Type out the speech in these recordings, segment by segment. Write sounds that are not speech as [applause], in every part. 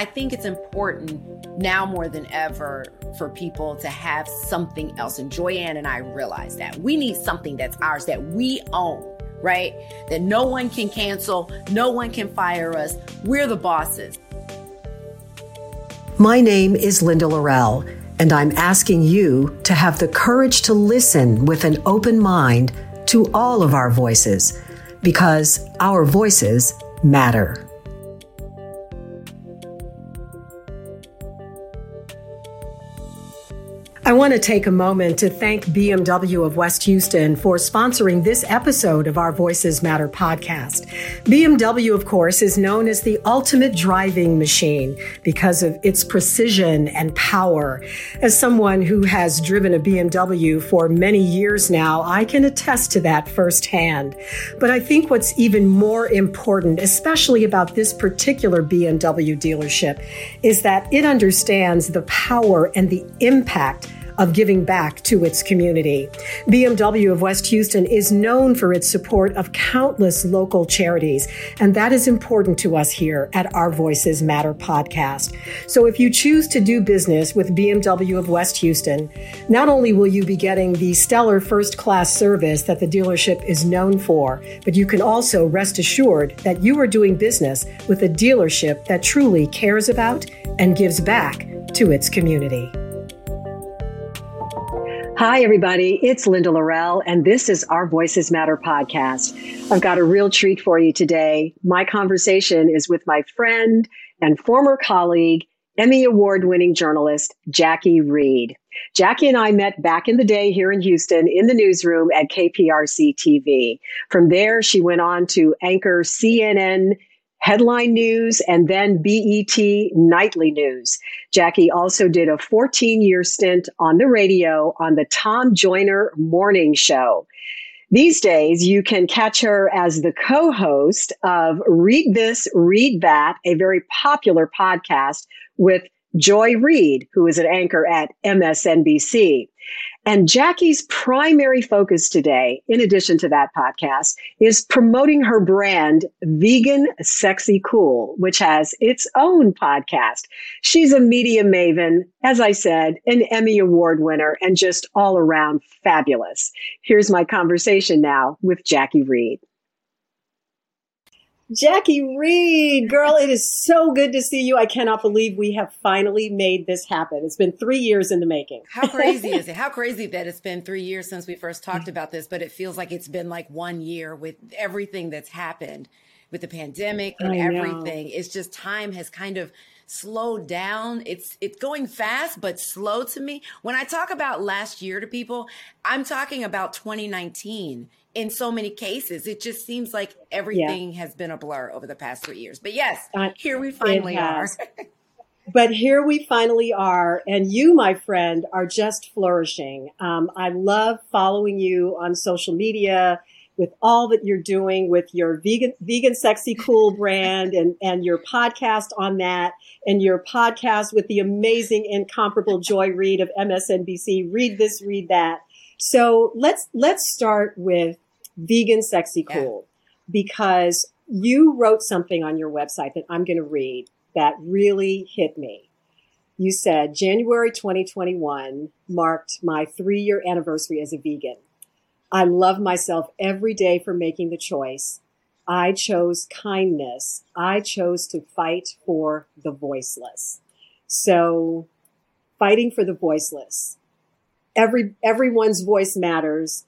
I think it's important now more than ever for people to have something else. And Joy-Ann and I realize that we need something that's ours that we own, right? That no one can cancel, no one can fire us. We're the bosses. My name is Linda Lorelle, and I'm asking you to have the courage to listen with an open mind to all of our voices because our voices matter. I want to take a moment to thank BMW of West Houston for sponsoring this episode of our Voices Matter podcast. BMW, of course, is known as the ultimate driving machine because of its precision and power. As someone who has driven a BMW for many years now, I can attest to that firsthand. But I think what's even more important, especially about this particular BMW dealership, is that it understands the power and the impact of giving back to its community. BMW of West Houston is known for its support of countless local charities, and that is important to us here at our Voices Matter podcast. So if you choose to do business with BMW of West Houston, not only will you be getting the stellar first class service that the dealership is known for, but you can also rest assured that you are doing business with a dealership that truly cares about and gives back to its community. Hi, everybody. It's Linda Lorelle, and this is our Voices Matter podcast. I've got a real treat for you today. My conversation is with my friend and former colleague, Emmy Award winning journalist, Jacque Reid. Jacque and I met back in the day here in Houston in the newsroom at KPRC TV. From there, she went on to anchor CNN headline news, and then BET nightly news. Jacque also did a 14 year stint on the radio on the Tom Joyner Morning Show. These days, you can catch her as the co host of Reid This, Reid That, a very popular podcast with Joy Reid, who is an anchor at MSNBC. And Jacque's primary focus today, in addition to that podcast, is promoting her brand, Vegan Sexy Cool, which has its own podcast. She's a media maven, as I said, an Emmy Award winner, and just all around fabulous. Here's my conversation now with Jacque Reid. Jacque Reid, girl, it is so good to see you. I cannot believe we have finally made this happen. It's been three years in the making. How crazy is it? [laughs] How crazy that it's been three years since we first talked about this, but it feels like it's been like one year with everything that's happened with the pandemic and everything. It's just time has kind of slowed down. It's it's going fast but slow to me. When I talk about last year to people, I'm talking about 2019 in so many cases. It just seems like everything yeah. has been a blur over the past three years. But yes, uh, here we finally are. [laughs] but here we finally are. And you, my friend, are just flourishing. Um, I love following you on social media with all that you're doing with your vegan, vegan sexy cool [laughs] brand and, and your podcast on that and your podcast with the amazing, incomparable Joy Reid of MSNBC. Reid this, Reid that. So let's let's start with vegan sexy cool yeah. because you wrote something on your website that I'm going to read that really hit me. You said January 2021 marked my 3-year anniversary as a vegan. I love myself every day for making the choice. I chose kindness. I chose to fight for the voiceless. So fighting for the voiceless every everyone's voice matters,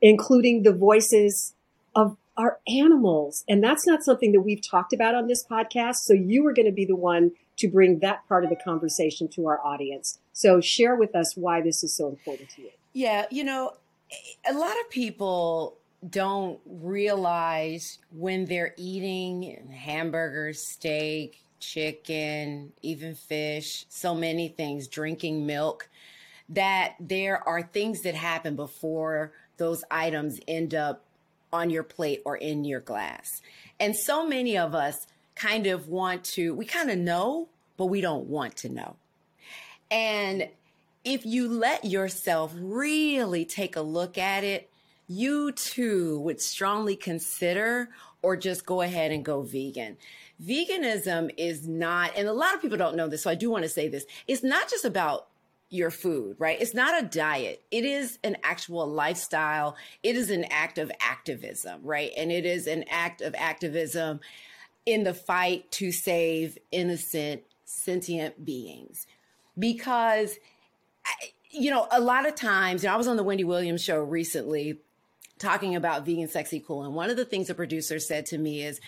including the voices of our animals. And that's not something that we've talked about on this podcast. So you are going to be the one to bring that part of the conversation to our audience. So share with us why this is so important to you. Yeah, you know, a lot of people don't realize when they're eating hamburgers, steak, chicken, even fish, so many things, drinking milk, that there are things that happen before those items end up on your plate or in your glass. And so many of us kind of want to, we kind of know, but we don't want to know. And if you let yourself really take a look at it, you too would strongly consider or just go ahead and go vegan. Veganism is not, and a lot of people don't know this, so I do want to say this. It's not just about your food, right? It's not a diet. It is an actual lifestyle. It is an act of activism, right? And it is an act of activism in the fight to save innocent, sentient beings. Because, you know, a lot of times, you know, I was on the Wendy Williams show recently talking about vegan sexy cool. And one of the things the producer said to me is,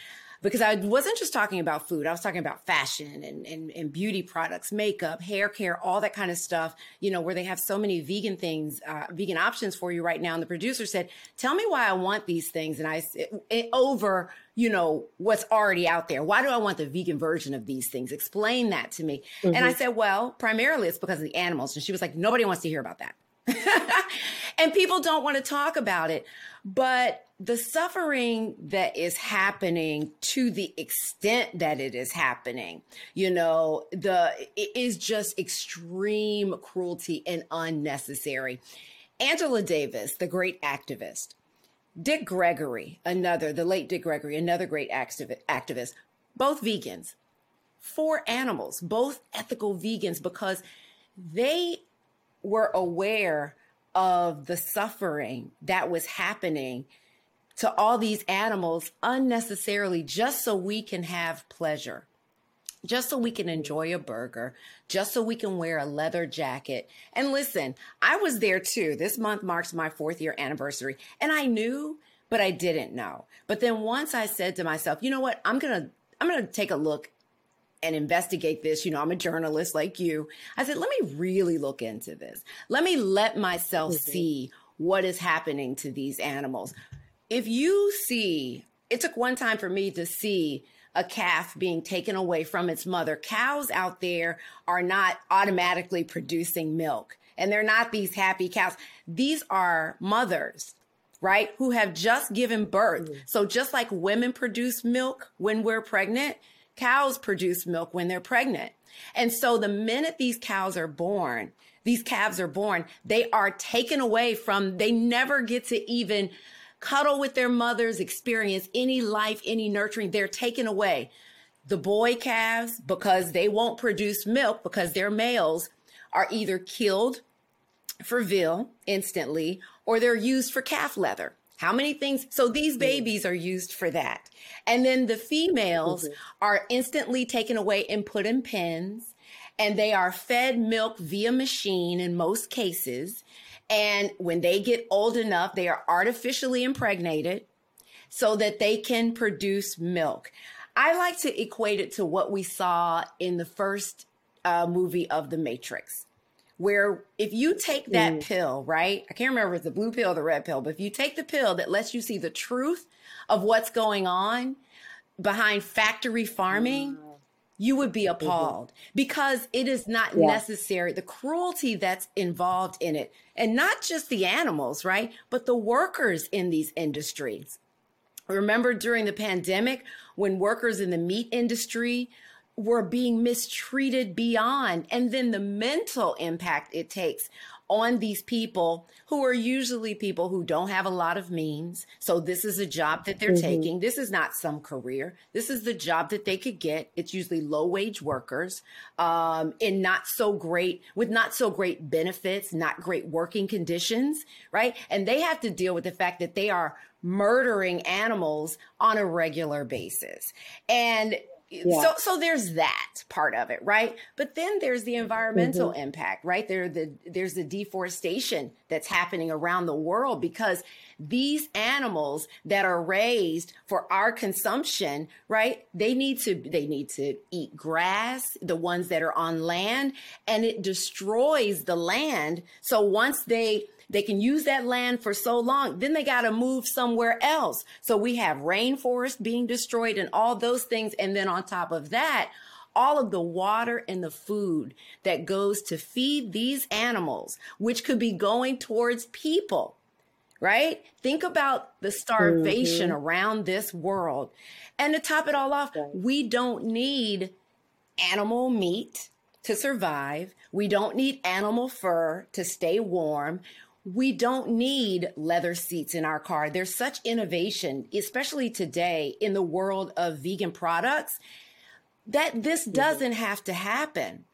because I wasn't just talking about food. I was talking about fashion and, and, and beauty products, makeup, hair care, all that kind of stuff, you know, where they have so many vegan things, uh, vegan options for you right now. And the producer said, tell me why I want these things. And I said, over, you know, what's already out there. Why do I want the vegan version of these things? Explain that to me. Mm-hmm. And I said, well, primarily it's because of the animals. And she was like, nobody wants to hear about that. [laughs] and people don't want to talk about it. But the suffering that is happening to the extent that it is happening, you know, the it is just extreme cruelty and unnecessary. Angela Davis, the great activist, Dick Gregory, another, the late Dick Gregory, another great activist, both vegans, for animals, both ethical vegans, because they were aware of the suffering that was happening to all these animals unnecessarily just so we can have pleasure, just so we can enjoy a burger, just so we can wear a leather jacket. And listen, I was there too. This month marks my fourth year anniversary, and I knew, but I didn't know. But then once I said to myself, you know what? I'm going to I'm going to take a look and investigate this. You know, I'm a journalist like you. I said, let me really look into this. Let me let myself mm-hmm. see what is happening to these animals. If you see, it took one time for me to see a calf being taken away from its mother. Cows out there are not automatically producing milk, and they're not these happy cows. These are mothers right? Who have just given birth. Mm-hmm. So just like women produce milk when we're pregnant, cows produce milk when they're pregnant. And so the minute these cows are born, these calves are born, they are taken away from, they never get to even cuddle with their mothers, experience any life, any nurturing. They're taken away. The boy calves, because they won't produce milk because they're males, are either killed for veal instantly or they're used for calf leather. How many things? So these babies are used for that. And then the females mm-hmm. are instantly taken away and put in pens and they are fed milk via machine in most cases. And when they get old enough, they are artificially impregnated so that they can produce milk. I like to equate it to what we saw in the first uh, movie of The Matrix where if you take that mm. pill, right? I can't remember if it's the blue pill or the red pill, but if you take the pill that lets you see the truth of what's going on behind factory farming, mm. You would be mm-hmm. appalled mm-hmm. because it is not yeah. necessary. The cruelty that's involved in it, and not just the animals, right? But the workers in these industries. Remember during the pandemic when workers in the meat industry were being mistreated beyond. And then the mental impact it takes on these people who are usually people who don't have a lot of means. So this is a job that they're mm-hmm. taking. This is not some career. This is the job that they could get. It's usually low wage workers, um, in not so great, with not so great benefits, not great working conditions, right? And they have to deal with the fact that they are murdering animals on a regular basis. And yeah. So so there's that part of it, right? But then there's the environmental mm-hmm. impact, right? There the there's the deforestation that's happening around the world because these animals that are raised for our consumption, right? They need to they need to eat grass, the ones that are on land, and it destroys the land. So once they they can use that land for so long. Then they got to move somewhere else. So we have rainforest being destroyed and all those things. And then on top of that, all of the water and the food that goes to feed these animals, which could be going towards people, right? Think about the starvation mm-hmm. around this world. And to top it all off, we don't need animal meat to survive. We don't need animal fur to stay warm we don't need leather seats in our car. There's such innovation, especially today in the world of vegan products, that this mm-hmm. doesn't have to happen.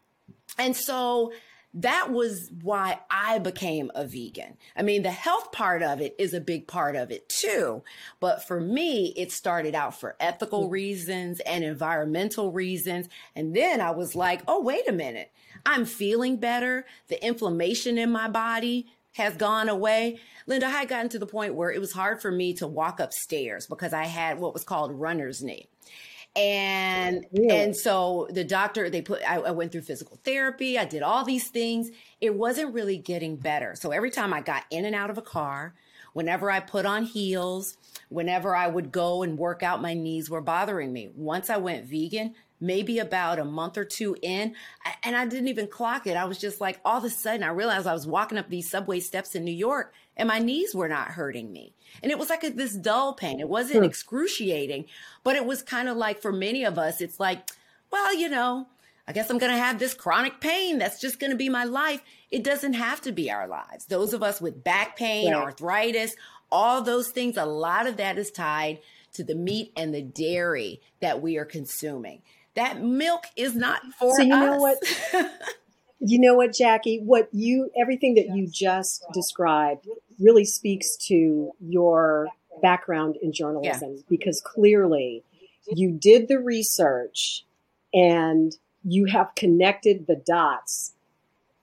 And so that was why I became a vegan. I mean, the health part of it is a big part of it too. But for me, it started out for ethical mm-hmm. reasons and environmental reasons. And then I was like, oh, wait a minute. I'm feeling better. The inflammation in my body has gone away. Linda, I had gotten to the point where it was hard for me to walk upstairs because I had what was called runner's knee. And and so the doctor they put I, I went through physical therapy, I did all these things. It wasn't really getting better. So every time I got in and out of a car, whenever I put on heels, whenever I would go and work out, my knees were bothering me. Once I went vegan, maybe about a month or two in, and I didn't even clock it. I was just like, all of a sudden, I realized I was walking up these subway steps in New York and my knees were not hurting me. And it was like a, this dull pain. It wasn't excruciating, but it was kind of like for many of us, it's like, well, you know, I guess I'm going to have this chronic pain. That's just going to be my life. It doesn't have to be our lives. Those of us with back pain, right. arthritis, all those things, a lot of that is tied to the meat and the dairy that we are consuming. That milk is not for so you us. know what [laughs] you know what Jacque what you everything that you just described really speaks to your background in journalism yeah. because clearly you did the research and you have connected the dots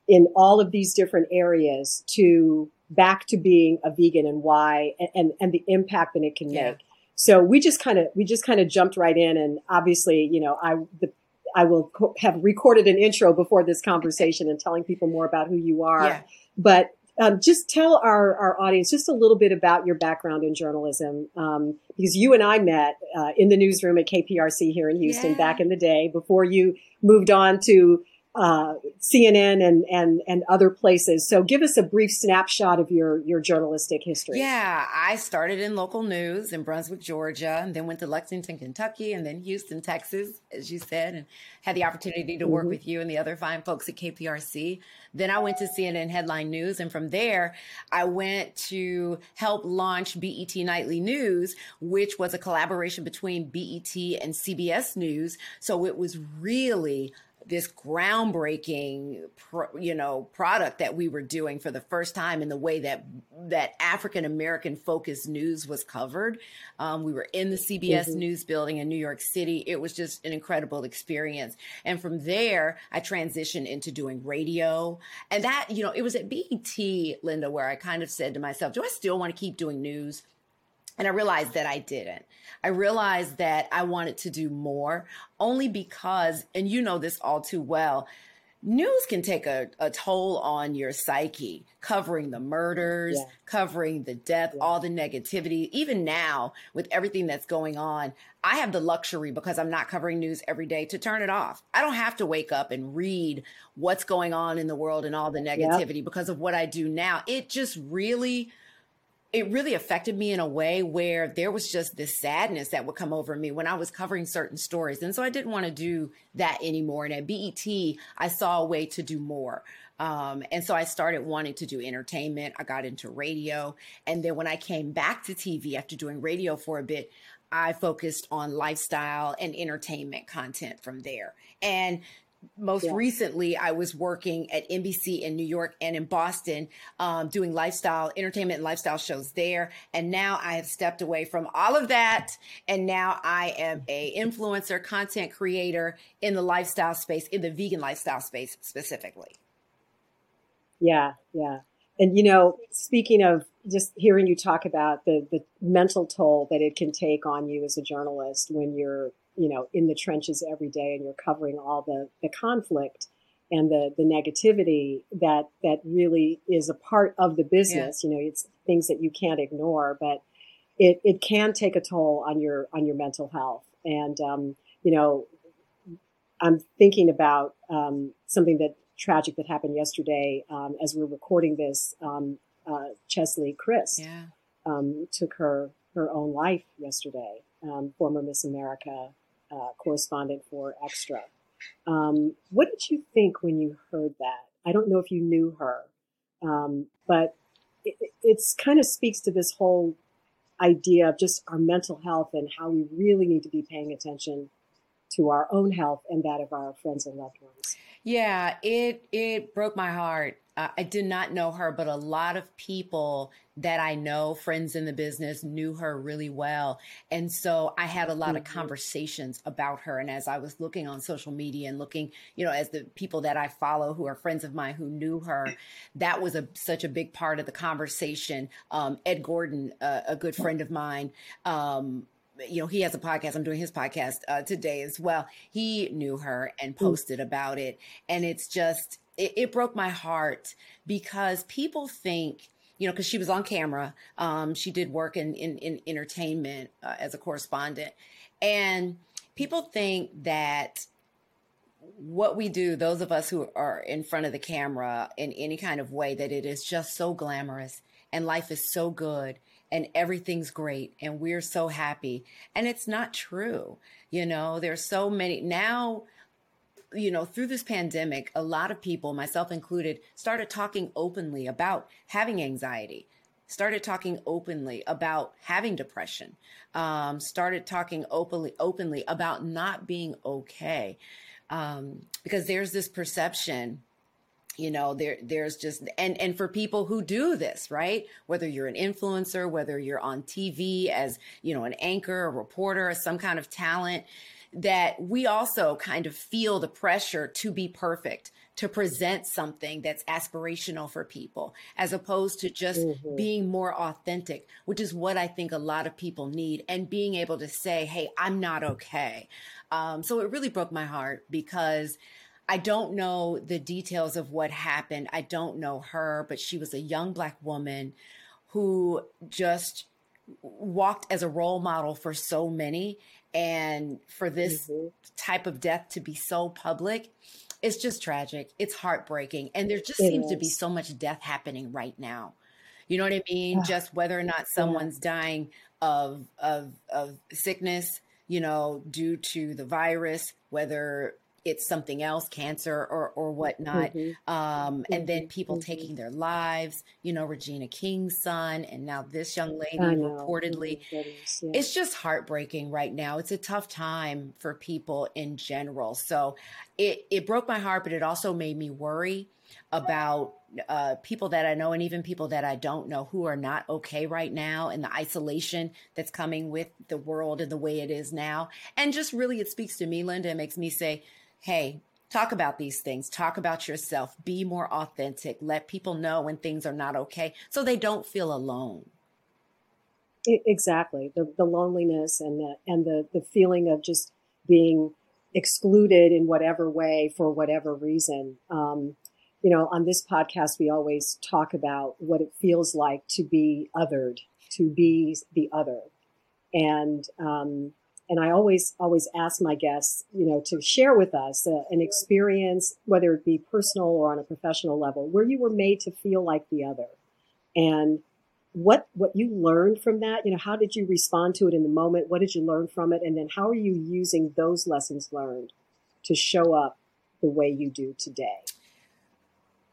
in all of these different areas to back to being a vegan and why and, and, and the impact that it can yeah. make. So we just kind of we just kind of jumped right in, and obviously, you know, I the, I will co- have recorded an intro before this conversation and telling people more about who you are. Yeah. But um, just tell our, our audience just a little bit about your background in journalism, um, because you and I met uh, in the newsroom at KPRC here in Houston yeah. back in the day before you moved on to uh, CNN and, and, and other places. So give us a brief snapshot of your, your journalistic history. Yeah, I started in local news in Brunswick, Georgia, and then went to Lexington, Kentucky, and then Houston, Texas, as you said, and had the opportunity to work mm-hmm. with you and the other fine folks at KPRC. Then I went to CNN Headline News, and from there, I went to help launch BET Nightly News, which was a collaboration between BET and CBS News. So it was really this groundbreaking you know product that we were doing for the first time in the way that that african american focused news was covered. Um, we were in the cbs mm-hmm. news building in new york city. It was just an incredible experience. And from there i transitioned into doing radio. And that you know it was at bet linda where i kind of said to myself do i still want to keep doing news and I realized that I didn't. I realized that I wanted to do more only because, and you know this all too well, news can take a, a toll on your psyche, covering the murders, yeah. covering the death, yeah. all the negativity. Even now, with everything that's going on, I have the luxury because I'm not covering news every day to turn it off. I don't have to wake up and read what's going on in the world and all the negativity yeah. because of what I do now. It just really it really affected me in a way where there was just this sadness that would come over me when I was covering certain stories. And so I didn't want to do that anymore. And at BET, I saw a way to do more. Um, and so I started wanting to do entertainment. I got into radio. And then when I came back to TV after doing radio for a bit, I focused on lifestyle and entertainment content from there. And most yeah. recently, I was working at NBC in New York and in Boston, um, doing lifestyle, entertainment, and lifestyle shows there. And now I have stepped away from all of that, and now I am a influencer, content creator in the lifestyle space, in the vegan lifestyle space specifically. Yeah, yeah. And you know, speaking of just hearing you talk about the the mental toll that it can take on you as a journalist when you're you know, in the trenches every day and you're covering all the, the conflict and the, the negativity that, that really is a part of the business. Yeah. You know, it's things that you can't ignore, but it, it can take a toll on your, on your mental health. And, um, you know, I'm thinking about, um, something that tragic that happened yesterday, um, as we are recording this, um, uh, Cheslie Kryst, yeah. um, took her, her own life yesterday. Um, former Miss America, uh, correspondent for Extra. Um, what did you think when you heard that? I don't know if you knew her, um, but it, it's kind of speaks to this whole idea of just our mental health and how we really need to be paying attention to our own health and that of our friends and loved ones. Yeah, it it broke my heart. Uh, I did not know her, but a lot of people that I know, friends in the business, knew her really well. And so I had a lot mm-hmm. of conversations about her. And as I was looking on social media and looking, you know, as the people that I follow who are friends of mine who knew her, that was a such a big part of the conversation. Um, Ed Gordon, uh, a good friend of mine, um, you know, he has a podcast. I'm doing his podcast uh, today as well. He knew her and posted mm. about it. And it's just, it, it, broke my heart because people think, you know, because she was on camera. Um, she did work in, in, in entertainment uh, as a correspondent. And people think that what we do, those of us who are in front of the camera in any kind of way, that it is just so glamorous and life is so good and everything's great and we're so happy. And it's not true. You know, there's so many now, you know, through this pandemic, a lot of people, myself included, started talking openly about having anxiety, started talking openly about having depression, um, started talking openly openly about not being okay, um, because there's this perception you know there there's just and and for people who do this right whether you're an influencer whether you're on tv as you know an anchor a reporter some kind of talent that we also kind of feel the pressure to be perfect to present something that's aspirational for people as opposed to just mm-hmm. being more authentic which is what i think a lot of people need and being able to say hey i'm not okay um, so it really broke my heart because I don't know the details of what happened. I don't know her, but she was a young black woman who just walked as a role model for so many. And for this mm-hmm. type of death to be so public, it's just tragic. It's heartbreaking. And there just it seems is. to be so much death happening right now. You know what I mean? just whether or not someone's yeah. dying of, of, of sickness, you know, due to the virus, whether it's something else, cancer or or whatnot. Mm-hmm. Um, and then mm-hmm. people mm-hmm. taking their lives. You know, Regina King's son, and now this young lady reportedly. yeah. It's just heartbreaking right now. It's a tough time for people in general. So it it broke my heart, but it also made me worry about uh, people that I know and even people that I don't know who are not okay right now and the isolation that's coming with the world and the way it is now. And just really, it speaks to me, Linda. It makes me say, hey, talk about these things, talk about yourself, be more authentic, let people know when things are not okay so they don't feel alone. Exactly. The, the loneliness and the, and the, the feeling of just being excluded in whatever way for whatever reason. Um, you know, on this podcast, we always talk about what it feels like to be othered, to be the other. And, um, and I always, always ask my guests, you know, to share with us uh, an experience, whether it be personal or on a professional level, where you were made to feel like the other. And what, what you learned from that, you know, how did you respond to it in the moment? What did you learn from it? And then how are you using those lessons learned to show up the way you do today?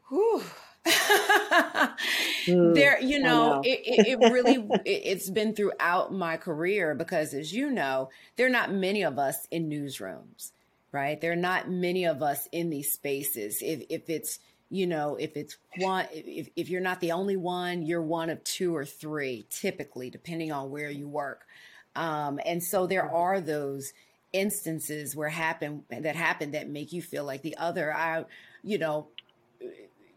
Whew. Mm, there, you know, know. it, it, it, really, it's been throughout my career because as you know, there are not many of us in newsrooms, right? There are not many of us in these spaces. If, if it's, you know, if it's one, if, if you're not the only one, you're one of two or three, typically, depending on where you work. Um, and so there mm-hmm. are those instances where happen that happen that make you feel like the other. I, you know,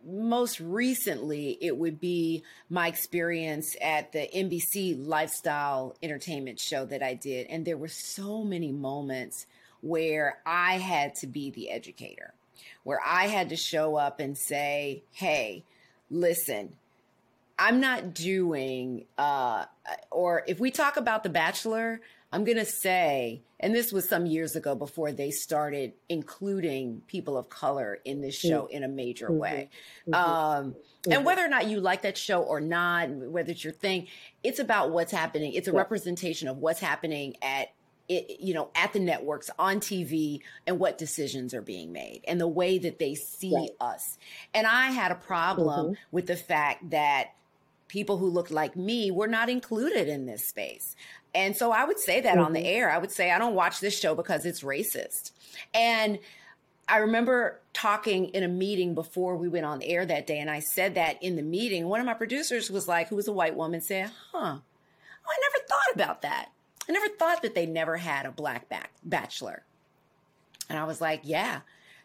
most recently, it would be my experience at the NBC lifestyle entertainment show that I did. And there were so many moments where I had to be the educator, where I had to show up and say, hey, listen, I'm not doing, uh, or if we talk about The Bachelor, I'm going to say, and this was some years ago before they started including people of color in this show mm-hmm. in a major mm-hmm. way. Mm-hmm. Um, mm-hmm. And whether or not you like that show or not, whether it's your thing, it's about what's happening. It's a yeah. representation of what's happening at it, you know, at the networks on TV and what decisions are being made and the way that they see right. us. And I had a problem mm-hmm. with the fact that people who looked like me were not included in this space. And so I would say that mm-hmm. on the mm-hmm. air. I would say, I don't watch this show because it's racist. And I remember talking in a meeting before we went on the air that day, and I said that in the meeting. One of my producers was like, who was a white woman, said, Huh, oh, I never thought about that. I never thought that they never had a black back bachelor. And I was like, Yeah,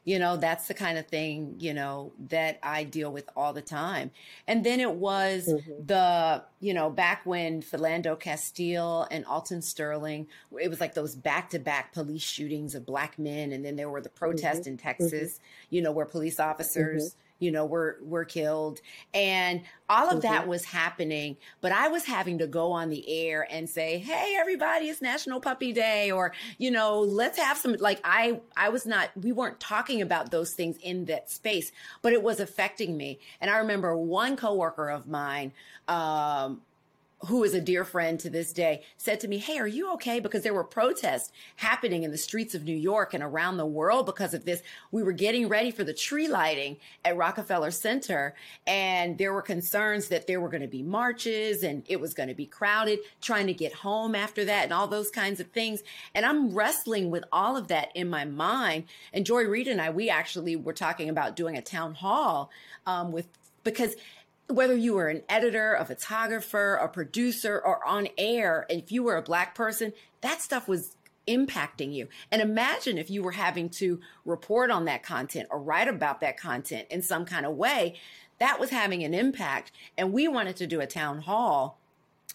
you know, that's the kind of thing, you know, that I deal with all the time. And then it was mm-hmm. the, you know, back when Philando Castile and Alton Sterling, it was like those back to back police shootings of black men. And then there were the protests mm-hmm. in Texas, mm-hmm. you know, where police officers mm-hmm you know, were were killed. And all of mm-hmm. that was happening, but I was having to go on the air and say, "Hey everybody, it's National Puppy Day," or, you know, let's have some like I I was not we weren't talking about those things in that space, but it was affecting me. And I remember one coworker of mine um who is a dear friend to this day, said to me, Hey, are you okay? Because there were protests happening in the streets of New York and around the world because of this. We were getting ready for the tree lighting at Rockefeller Center, and there were concerns that there were going to be marches and it was going to be crowded, trying to get home after that and all those kinds of things. And I'm wrestling with all of that in my mind. And Joy Reid and I, we actually were talking about doing a town hall um, with because whether you were an editor, a photographer, a producer, or on air, if you were a black person, that stuff was impacting you. And imagine if you were having to report on that content or write about that content in some kind of way, that was having an impact. And we wanted to do a town hall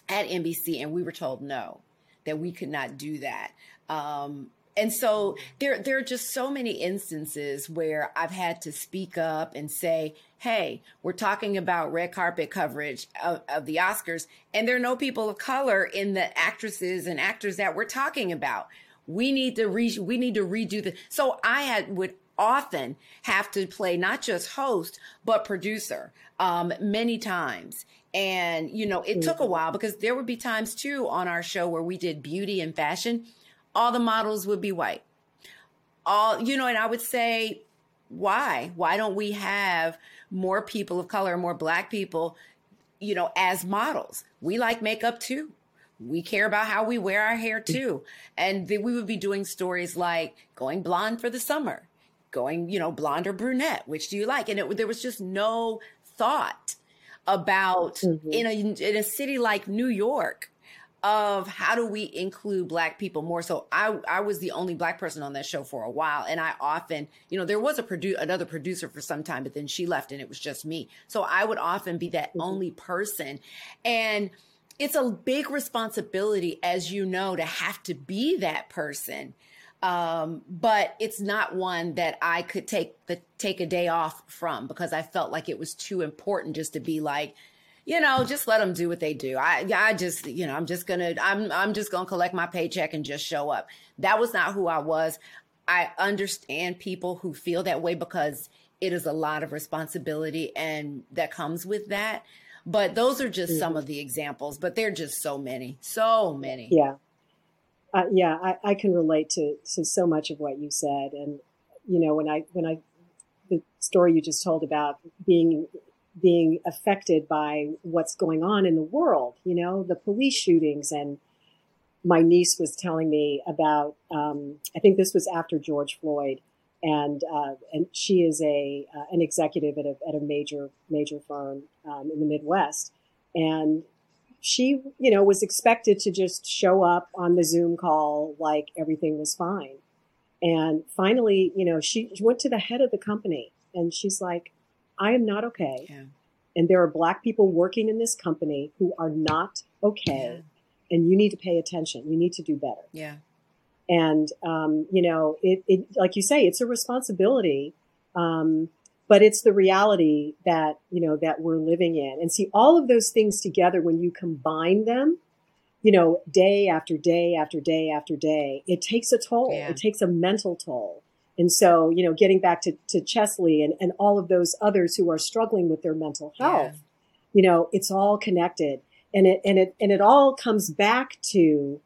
at NBC, and we were told no, that we could not do that. Um, and so there, there are just so many instances where I've had to speak up and say, hey, we're talking about red carpet coverage of, of, the Oscars, and there are no people of color in the actresses and actors that we're talking about. We need to re- we need to redo the. So I had would often have to play not just host but producer um, many times. And you know, it took a mm-hmm. while because there would be times too on our show where we did beauty and fashion all the models would be white. All, you know, and I would say, why? Why don't we have more people of color, more black people, you know, as models? We like makeup too. We care about how we wear our hair too. And then we would be doing stories like going blonde for the summer, going, you know, blonde or brunette, which do you like? And it, there was just no thought about mm-hmm. in a in a city like New York of how do we include black people more? So i i was the only black person on that show for a while and i often you know there was a produ- another producer for some time but then she left and it was just me. So i would often be that mm-hmm. only person. And it's a big responsibility as you know to have to be that person. Um, but it's not one that I could take the take a day off from because I felt like it was too important just to be like, you know, just let them do what they do. I, I just, you know, I'm just gonna, I'm, I'm just gonna collect my paycheck and just show up. That was not who I was. I understand people who feel that way because it is a lot of responsibility and that comes with that. But those are just mm-hmm. some of the examples, but they're just so many, so many. Yeah. Uh, yeah, I, I can relate to, to so much of what you said. And, you know, when I, when I, the story you just told about being being affected by what's going on in the world, you know, the police shootings. And my niece was telling me about, um, I think this was after George Floyd. And, uh, and she is a, uh, an executive at a, at a major, major firm, um, in the Midwest. And she, you know, was expected to just show up on the Zoom call like everything was fine. And finally, you know, she went to the head of the company and she's like, I am not okay. Yeah. And there are black people working in this company who are not okay. Yeah. And you need to pay attention. You need to do better. Yeah. And, um, you know, it, it, like you say, it's a responsibility. Um, but it's the reality that, you know, that we're living in. And see all of those things together when you combine them, you know, day after day after day after day, it takes a toll. Yeah. It takes a mental toll. And so, you know, getting back to, to Cheslie and, and all of those others who are struggling with their mental health, yeah. you know, it's all connected. And it, and it, and it all comes back to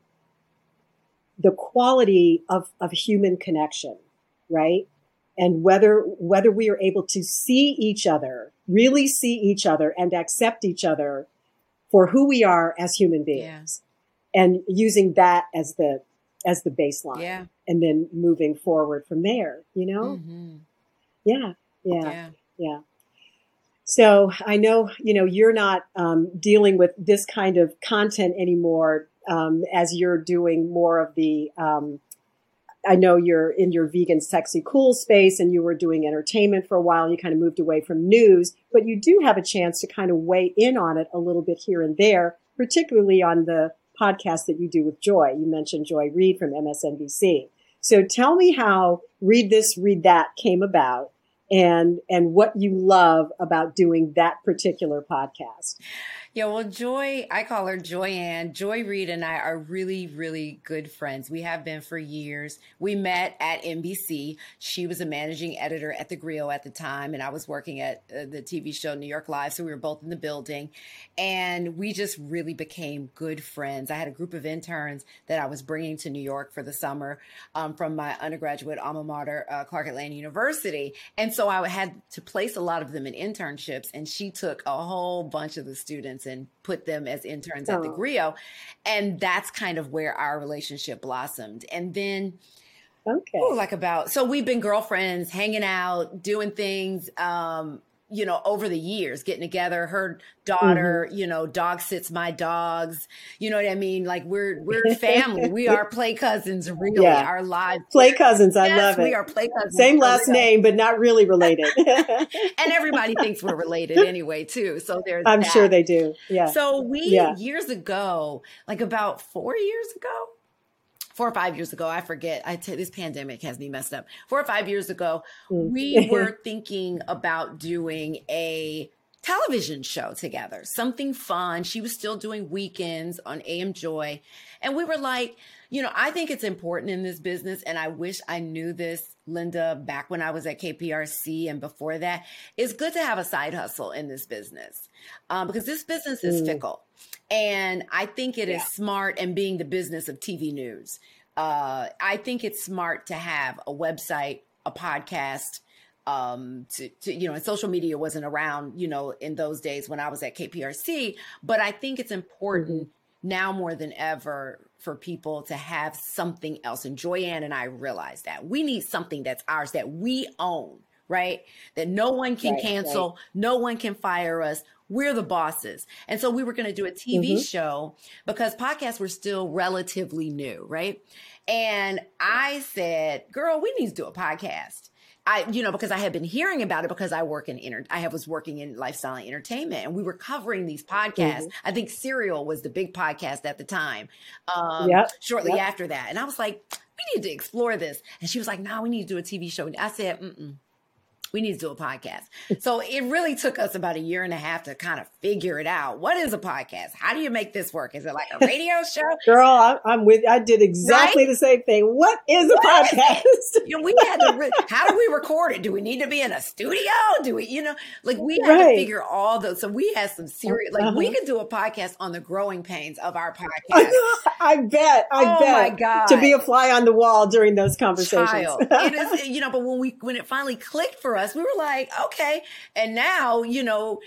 the quality of, of human connection, right? And whether, whether we are able to see each other, really see each other and accept each other for who we are as human beings yeah. and using that as the as the baseline yeah. and then moving forward from there you know mm-hmm. yeah, yeah yeah yeah so i know you know you're not um, dealing with this kind of content anymore um, as you're doing more of the um, I know you're in your vegan, sexy, cool space and you were doing entertainment for a while and you kind of moved away from news, but you do have a chance to kind of weigh in on it a little bit here and there, particularly on the podcast that you do with Joy. You mentioned Joy Reid from MSNBC. So tell me how Reid This, Reid That came about and, and what you love about doing that particular podcast. Yeah, well, Joy, I call her Joy-Ann. Joy Reid and I are really, really good friends. We have been for years. We met at NBC. She was a managing editor at The Grio at the time, and I was working at uh, the TV show New York Live. So we were both in the building, and we just really became good friends. I had a group of interns that I was bringing to New York for the summer um, from my undergraduate alma mater, uh, Clark Atlanta University. And so I had to place a lot of them in internships, and she took a whole bunch of the students and put them as interns oh. at the oh. Grio. And that's kind of where our relationship blossomed. And then Okay. Ooh, like about so we've been girlfriends, hanging out, doing things. Um, you know, over the years, getting together. Her daughter, mm-hmm. you know, dog sits my dogs. You know what I mean? Like we're we're [laughs] family. we are play cousins, really. Yeah. Our lives play cousins. I yes, love it. We are play cousins. Same last name, but not really related. [laughs] and everybody [laughs] thinks we're related anyway, too. So there's. I'm that. sure they do. Yeah. So we yeah. years ago, like about four years ago, four or five years ago, I forget. I t- this pandemic has me messed up. Four or five years ago, mm. we [laughs] were thinking about doing a television show together, something fun. She was still doing weekends on AM Joy. And we were like, you know, I think it's important in this business. And I wish I knew this, Linda, back when I was at KPRC and before that. It's good to have a side hustle in this business um, because this business is mm. fickle. And I think it yeah. is smart and being the business of TV news. Uh, I think it's smart to have a website, a podcast, um, to, to, you know, and social media wasn't around, you know, in those days when I was at KPRC. But I think it's important mm-hmm. now more than ever for people to have something else. And Joy-Ann and I realize that we need something that's ours that we own, right? That no one can right, cancel, right. no one can fire us. We're the bosses. And so we were going to do a TV mm-hmm. show because podcasts were still relatively new, right? And I said, girl, we need to do a podcast. I, you know, because I had been hearing about it because I work in inter- I was working in lifestyle and entertainment and we were covering these podcasts. Mm-hmm. I think Serial was the big podcast at the time. Um, yep. shortly yep. after that. And I was like, we need to explore this. And she was like, no, nah, we need to do a TV show. And I said, Mm mm we need to do a podcast. [laughs] So it really took us about a year and a half to kind of figure it out. What is a podcast? How do you make this work? Is it like a [laughs] radio show? Girl, I'm with, I did exactly right? the same thing. What is a what podcast? Is you know, we had to, re- how do we record it? Do we need to be in a studio? Do we, you know, like we had right. to figure all those. So we had some serious, like uh-huh. we could do a podcast on the growing pains of our [laughs] podcast. I bet, I oh bet. my God. To be a fly on the wall during those conversations. Child. it is, you know, but when we, when it finally clicked for us, we were like, okay. And now, you know,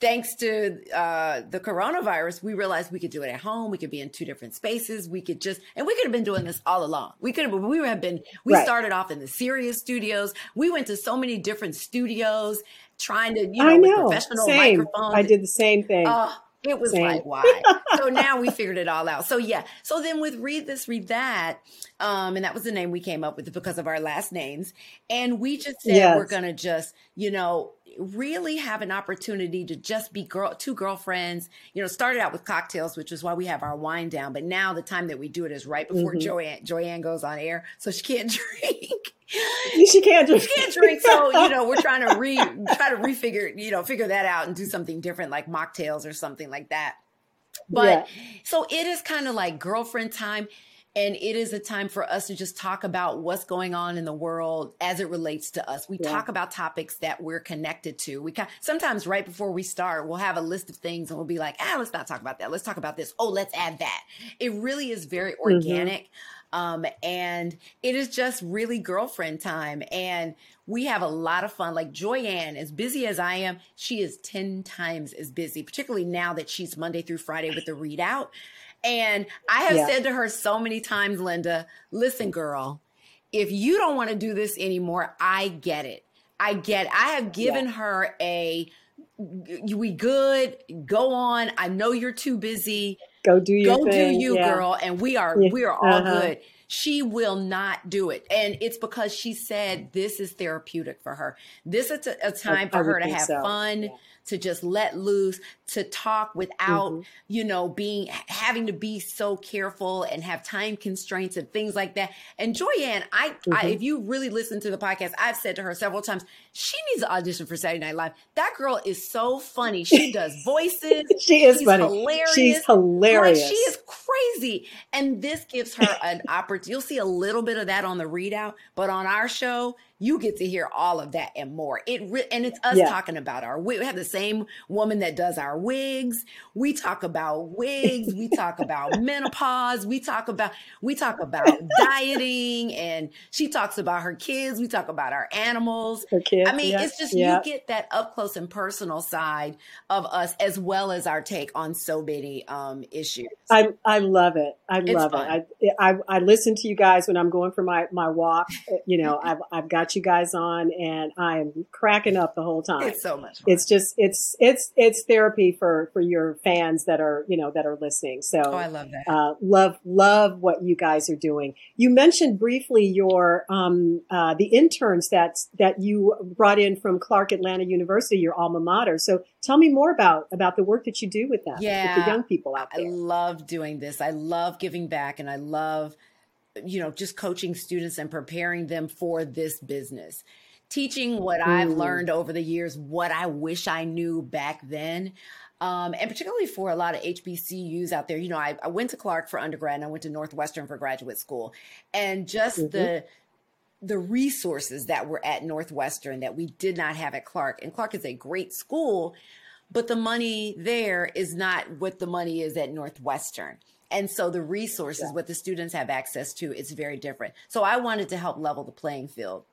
thanks to uh, the coronavirus, we realized we could do it at home. We could be in two different spaces. We could just, and we could have been doing this all along. We could have, we have been, we right. started off in the Sirius studios. We went to so many different studios trying to, you know, know. professional same. microphones. I did the same thing. Uh, it was Same. like, why? so [laughs] now we figured it all out. So yeah. So then with Reid this, Reid that, um, and that was the name we came up with because of our last names. And we just said yes. we're gonna just, you know, really have an opportunity to just be girl two girlfriends you know started out with cocktails which is why we have our wine down but now the time that we do it is right before mm-hmm. Joy-Ann Joy-Ann goes on air so she can't [laughs] drink she can't drink. She can't drink. So, you know, we're trying to [laughs] re try to refigure, you know, figure that out and do something different like mocktails or something like that. But yeah. so it is kind of like girlfriend time. And it is a time for us to just talk about what's going on in the world as it relates to us. We yeah. talk about topics that we're connected to. We sometimes right before we start, we'll have a list of things and we'll be like, ah, let's not talk about that. Let's talk about this. Oh, let's add that. It really is very mm-hmm. organic. Mm-hmm Um, and it is just really girlfriend time. And we have a lot of fun. Like Joy-Ann, as busy as I am, she is 10 times as busy, particularly now that she's Monday through Friday with the ReidOut. And I have yeah. said to her so many times, Linda, listen, girl, if you don't want to do this anymore, I get it. I get I have given yeah. her a we good, go on. I know you're too busy. Go do your Go thing. do you, yeah. girl. And we are we are all uh-huh. good. She will not do it. And it's because she said this is therapeutic for her. This is a, a time for her to have so. fun. To just let loose, to talk without, mm-hmm. you know, being having to be so careful and have time constraints and things like that. And Joy-Ann, I, mm-hmm. I if you really listen to the podcast, I've said to her several times, she needs to audition for Saturday Night Live. That girl is so funny. [laughs] She does voices. she is She's funny. Hilarious. She's hilarious. Like, she is crazy. And this gives her an [laughs] opportunity. You'll see a little bit of that on the ReidOut, but on our show, you get to hear all of that and more. It re- and it's us yeah. talking about our we have the same woman that does our wigs. We talk about wigs, we talk about [laughs] menopause, we talk about we talk about dieting and she talks about her kids, we talk about our animals. Her kids, I mean, yeah. it's just yeah. you get that up close and personal side of us as well as our take on so many um, issues. I I love it. I it's love fun. it. I, I I listen to you guys when I'm going for my my walk. You know, I've I've got you guys on and I'm cracking up the whole time. It's so much fun. It's just, it's, it's, it's therapy for, for your fans that are, you know, that are listening. So oh, I love that. Uh, love, love what you guys are doing. You mentioned briefly your, um, uh, the interns that, that you brought in from Clark Atlanta University, your alma mater. So tell me more about, about the work that you do with them, yeah, with the young people out there. I love doing this. I love giving back and I love you know, just coaching students and preparing them for this business. Teaching what mm. I've learned over the years, what I wish I knew back then. Um, and particularly for a lot of HBCUs out there, you know, I, I, went to Clark for undergrad and I went to Northwestern for graduate school. And just mm-hmm. the the resources that were at Northwestern that we did not have at Clark. And Clark is a great school, but the money there is not what the money is at Northwestern. And so the resources, yeah. what the students have access to, is very different. So I wanted to help level the playing field.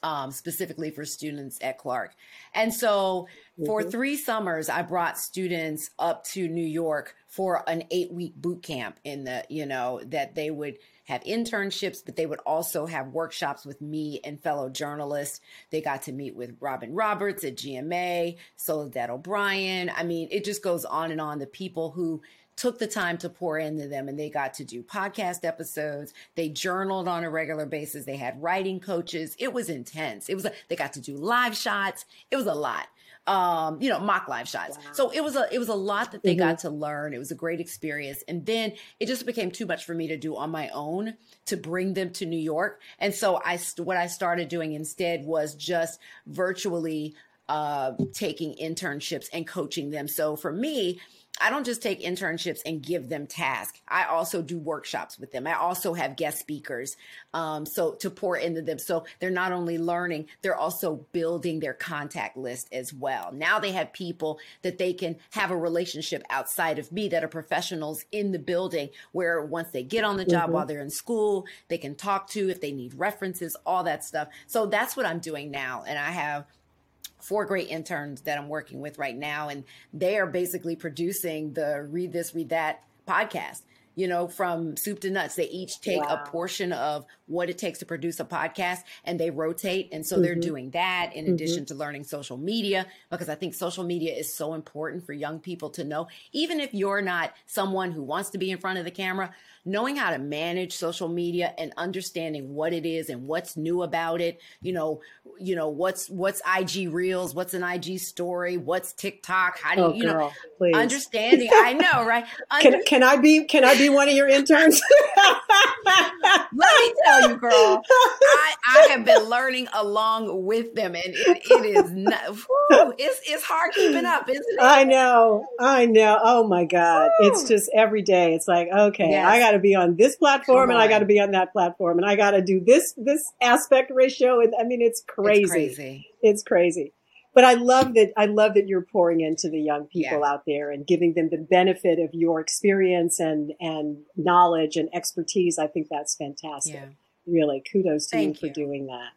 Um, specifically for students at Clark. And so mm-hmm. for three summers, I brought students up to New York for an eight week boot camp in the, you know, that they would have internships, but they would also have workshops with me and fellow journalists. They got to meet with Robin Roberts at GMA, Soledad O'Brien. I mean, it just goes on and on. The people who took the time to pour into them and they got to do podcast episodes. They journaled on a regular basis. They had writing coaches. It was intense. It was, a, they got to do live shots. It was a lot. Um, you know, mock live shots. Wow. So it was a, it was a lot that they mm-hmm. got to learn. It was a great experience. And then it just became too much for me to do on my own to bring them to New York. And so I, what I started doing instead was just virtually, uh, taking internships and coaching them. So for me, I don't just take internships and give them tasks. I also do workshops with them. I also have guest speakers, um, so to pour into them. So they're not only learning, they're also building their contact list as well. Now they have people that they can have a relationship outside of me that are professionals in the building. Where once they get on the job mm-hmm. while they're in school, they can talk to if they need references, all that stuff. So that's what I'm doing now, and I have four great interns that I'm working with right now, and they are basically producing the Reid This, Reid That podcast. You know, from soup to nuts, they each take wow. a portion of what it takes to produce a podcast and they rotate. And so mm-hmm. they're doing that in mm-hmm. addition to learning social media, because I think social media is so important for young people to know. Even if you're not someone who wants to be in front of the camera, knowing how to manage social media and understanding what it is and what's new about it, you know, you know, what's what's IG Reels, what's an IG story, what's TikTok, how do you, oh, you girl, know, please. understanding. I know, [laughs] right? Under- can, can I be can I be one of your interns? [laughs] Let me tell you, girl, I, I have been learning along with them, and it, it is not, whew, it's it's hard keeping up, isn't it? I know, I know. Oh my God, it's just every day. It's like, okay, yes. I got to be on this platform, and I got to be on that platform, and I got to do this this aspect ratio, and I mean, it's crazy. It's crazy. It's crazy. but I love that. I love that you're pouring into the young people yeah. out there and giving them the benefit of your experience and and knowledge and expertise. I think that's fantastic. Yeah. Really, kudos to Thank you for you. doing that.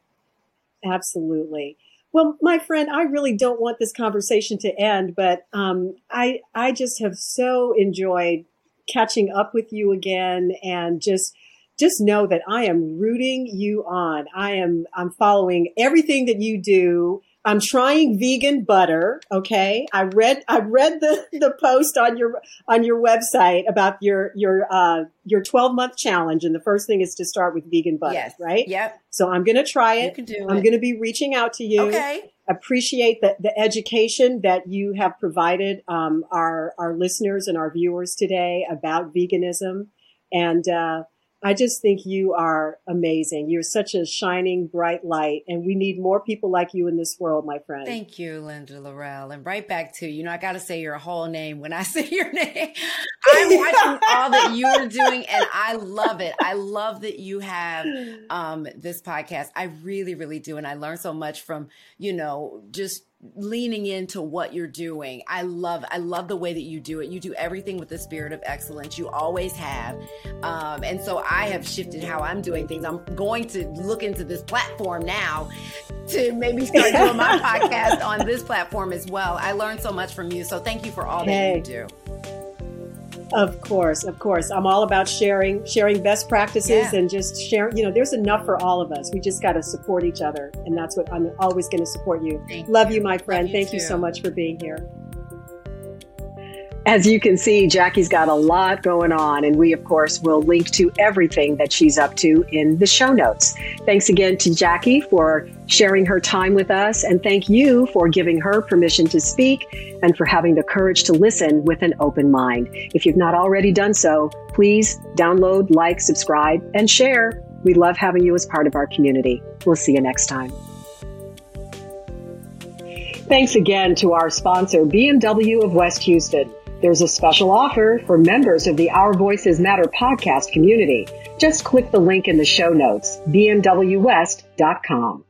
Absolutely. Well, my friend, I really don't want this conversation to end, but um, I I just have so enjoyed catching up with you again and just just know that I am rooting you on. I am I'm following everything that you do I'm trying vegan butter. Okay. I read, I read the, [laughs] the post on your, on your website about your, your, uh, your 12 month challenge. And the first thing is to start with vegan butter, yes. right? Yep. So I'm going to try it. You can do I'm it. going to be reaching out to you. Okay. Appreciate the, the education that you have provided, um, our, our listeners and our viewers today about veganism. And, uh, I just think you are amazing. You're such a shining, bright light, and we need more people like you in this world, my friend. Thank you, Linda Lorelle. And right back to you know, I got to say your whole name when I [laughs] say your name. I'm [laughs] watching all that you are doing, and I love it. I love that you have um, this podcast. I really, really do, and I learn so much from you know just leaning into what you're doing. I love I love the way that you do it. You do everything with the spirit of excellence. You always have. Um, and so I have shifted how I'm doing things. I'm going to look into this platform now to maybe start doing my [laughs] podcast on this platform as well. I learned so much from you. So thank you for all that hey. you do. Of course, of course. I'm all about sharing, sharing best practices yeah. and just sharing, you know, there's enough for all of us. We just got to support each other. And that's what I'm always going to support you. Thank Love you, my friend. You Thank you so much for being here. As you can see, Jacque's got a lot going on, and we, of course, will link to everything that she's up to in the show notes. Thanks again to Jackie for sharing her time with us, and thank you for giving her permission to speak and for having the courage to listen with an open mind. If you've not already done so, please download, like, subscribe, and share. We love having you as part of our community. We'll see you next time. Thanks again to our sponsor, BMW of West Houston. There's a special offer for members of the Our Voices Matter podcast community. Just click the link in the show notes, bmwwest.com.